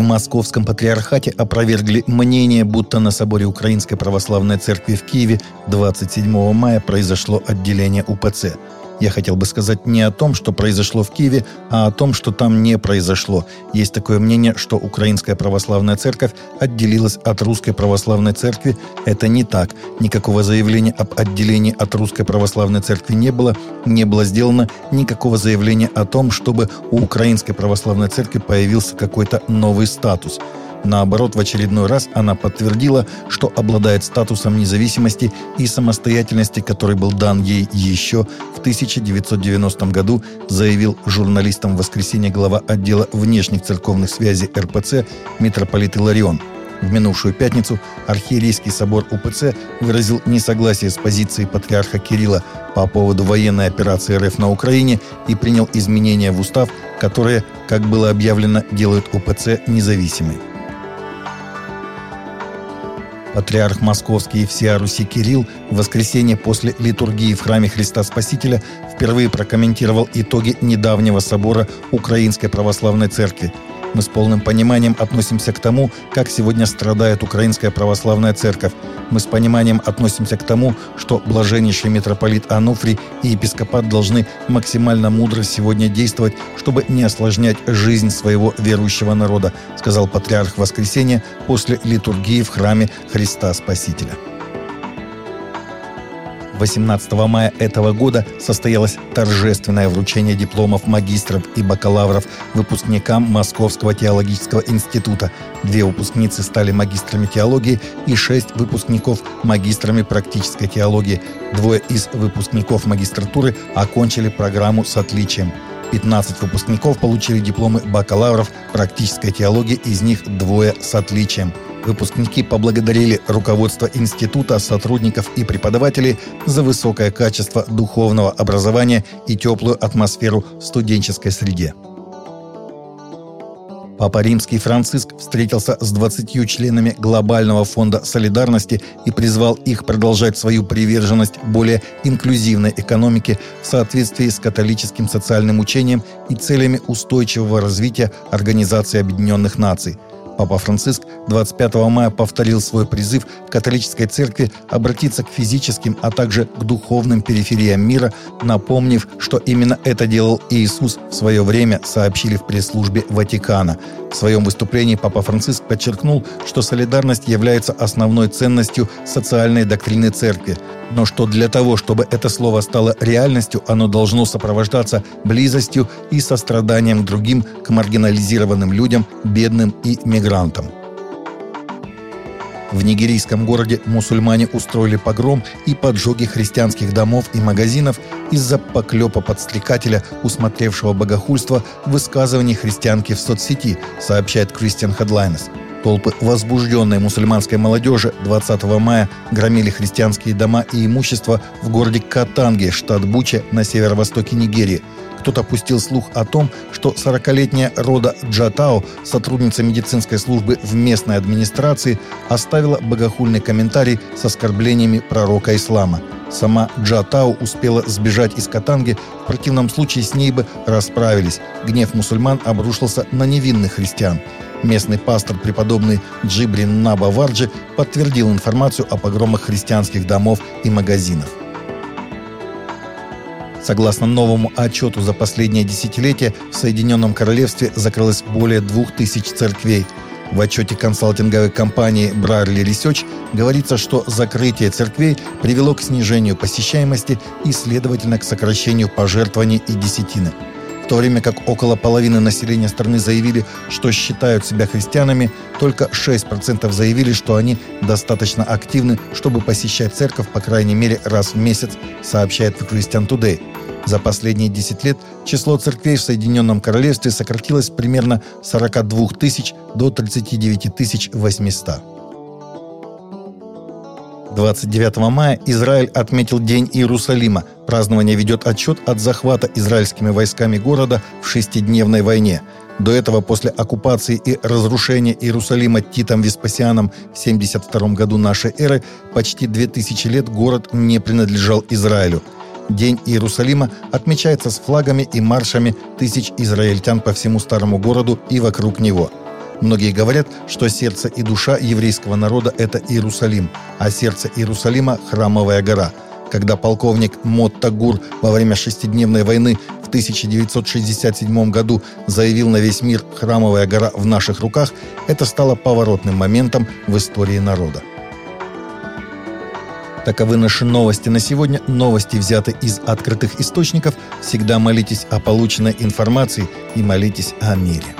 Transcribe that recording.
в Московском патриархате опровергли мнение, будто на соборе Украинской Православной Церкви в Киеве 27 мая произошло отделение УПЦ – я хотел бы сказать не о том, что произошло в Киеве, а о том, что там не произошло. Есть такое мнение, что Украинская Православная Церковь отделилась от Русской Православной Церкви. Это не так. Никакого заявления об отделении от Русской Православной Церкви не было. Не было сделано никакого заявления о том, чтобы у Украинской Православной Церкви появился какой-то новый статус. Наоборот, в очередной раз она подтвердила, что обладает статусом независимости и самостоятельности, который был дан ей еще в 1990 году, заявил журналистам в воскресенье глава отдела внешних церковных связей РПЦ митрополит Иларион. В минувшую пятницу архиерейский собор УПЦ выразил несогласие с позицией патриарха Кирилла по поводу военной операции РФ на Украине и принял изменения в устав, которые, как было объявлено, делают УПЦ независимой. Патриарх Московский и всея Руси Кирилл в воскресенье после литургии в храме Христа Спасителя впервые прокомментировал итоги недавнего собора Украинской Православной Церкви – мы с полным пониманием относимся к тому, как сегодня страдает Украинская Православная Церковь. Мы с пониманием относимся к тому, что блаженнейший митрополит Ануфрий и епископат должны максимально мудро сегодня действовать, чтобы не осложнять жизнь своего верующего народа, сказал патриарх воскресенье после литургии в храме Христа Спасителя. 18 мая этого года состоялось торжественное вручение дипломов магистров и бакалавров выпускникам Московского теологического института. Две выпускницы стали магистрами теологии и шесть выпускников – магистрами практической теологии. Двое из выпускников магистратуры окончили программу с отличием. 15 выпускников получили дипломы бакалавров практической теологии, из них двое с отличием – Выпускники поблагодарили руководство института, сотрудников и преподавателей за высокое качество духовного образования и теплую атмосферу в студенческой среде. Папа Римский Франциск встретился с 20 членами Глобального фонда солидарности и призвал их продолжать свою приверженность более инклюзивной экономике в соответствии с католическим социальным учением и целями устойчивого развития Организации Объединенных Наций – Папа Франциск 25 мая повторил свой призыв католической церкви обратиться к физическим, а также к духовным перифериям мира, напомнив, что именно это делал Иисус в свое время, сообщили в пресс-службе Ватикана. В своем выступлении Папа Франциск подчеркнул, что солидарность является основной ценностью социальной доктрины церкви но что для того, чтобы это слово стало реальностью, оно должно сопровождаться близостью и состраданием к другим, к маргинализированным людям, бедным и мигрантам. В нигерийском городе мусульмане устроили погром и поджоги христианских домов и магазинов из-за поклепа подстрекателя, усмотревшего богохульство в высказывании христианки в соцсети, сообщает Christian Headlines. Толпы возбужденной мусульманской молодежи 20 мая громили христианские дома и имущество в городе Катанге, штат Буча на северо-востоке Нигерии. Кто-то пустил слух о том, что 40-летняя Рода Джатао, сотрудница медицинской службы в местной администрации, оставила богохульный комментарий с оскорблениями пророка ислама. Сама Джатао успела сбежать из Катанги, в противном случае с ней бы расправились. Гнев мусульман обрушился на невинных христиан. Местный пастор, преподобный Джибрин Наба Варджи, подтвердил информацию о погромах христианских домов и магазинов. Согласно новому отчету за последнее десятилетие, в Соединенном Королевстве закрылось более двух тысяч церквей. В отчете консалтинговой компании Брайерли Research говорится, что закрытие церквей привело к снижению посещаемости и, следовательно, к сокращению пожертвований и десятины то время как около половины населения страны заявили, что считают себя христианами, только 6% заявили, что они достаточно активны, чтобы посещать церковь по крайней мере раз в месяц, сообщает The Christian Today. За последние 10 лет число церквей в Соединенном Королевстве сократилось примерно 42 тысяч до 39 800. 29 мая Израиль отметил День Иерусалима. Празднование ведет отчет от захвата израильскими войсками города в шестидневной войне. До этого, после оккупации и разрушения Иерусалима Титом Веспасианом в 72 году нашей эры, почти 2000 лет город не принадлежал Израилю. День Иерусалима отмечается с флагами и маршами тысяч израильтян по всему старому городу и вокруг него – Многие говорят, что сердце и душа еврейского народа – это Иерусалим, а сердце Иерусалима – храмовая гора. Когда полковник Мот Тагур во время шестидневной войны в 1967 году заявил на весь мир «Храмовая гора в наших руках», это стало поворотным моментом в истории народа. Таковы наши новости на сегодня. Новости взяты из открытых источников. Всегда молитесь о полученной информации и молитесь о мире.